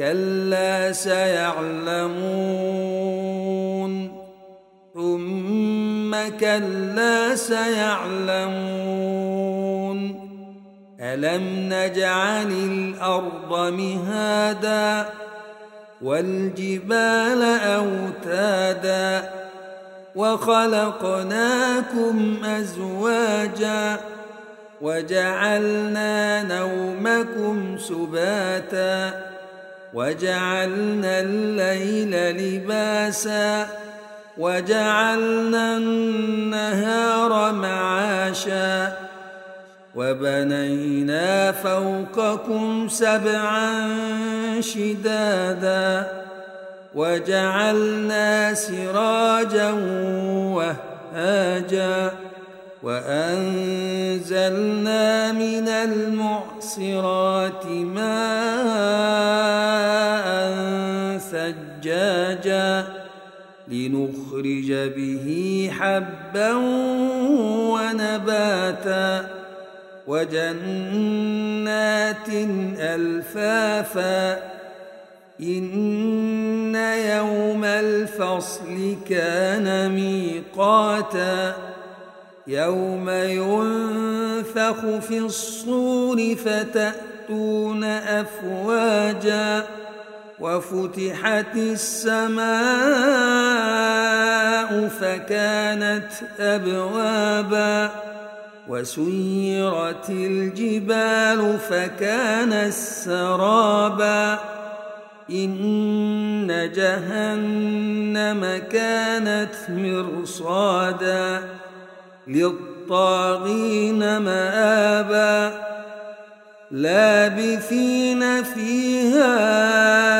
كلا سيعلمون ثم كلا سيعلمون ألم نجعل الأرض مهادا والجبال أوتادا وخلقناكم أزواجا وجعلنا نومكم سباتا وجعلنا الليل لباسا وجعلنا النهار معاشا وبنينا فوقكم سبعا شدادا وجعلنا سراجا وهاجا وأنزلنا من المعصرات ماء. ثجاجا لنخرج به حبا ونباتا وجنات ألفافا إن يوم الفصل كان ميقاتا يوم ينفخ في الصور فتأتون أفواجا وفتحت السماء فكانت أبوابا وسيرت الجبال فكانت سرابا إن جهنم كانت مرصادا للطاغين مآبا لابثين فيها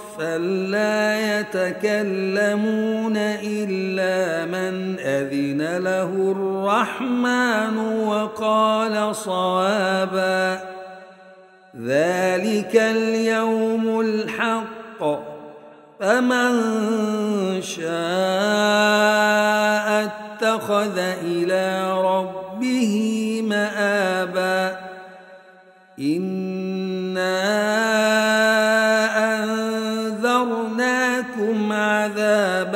لا يتكلمون إلا من أذن له الرحمن وقال صوابا ذلك اليوم الحق فمن شاء اتخذ إلى ربه به مآبا إنا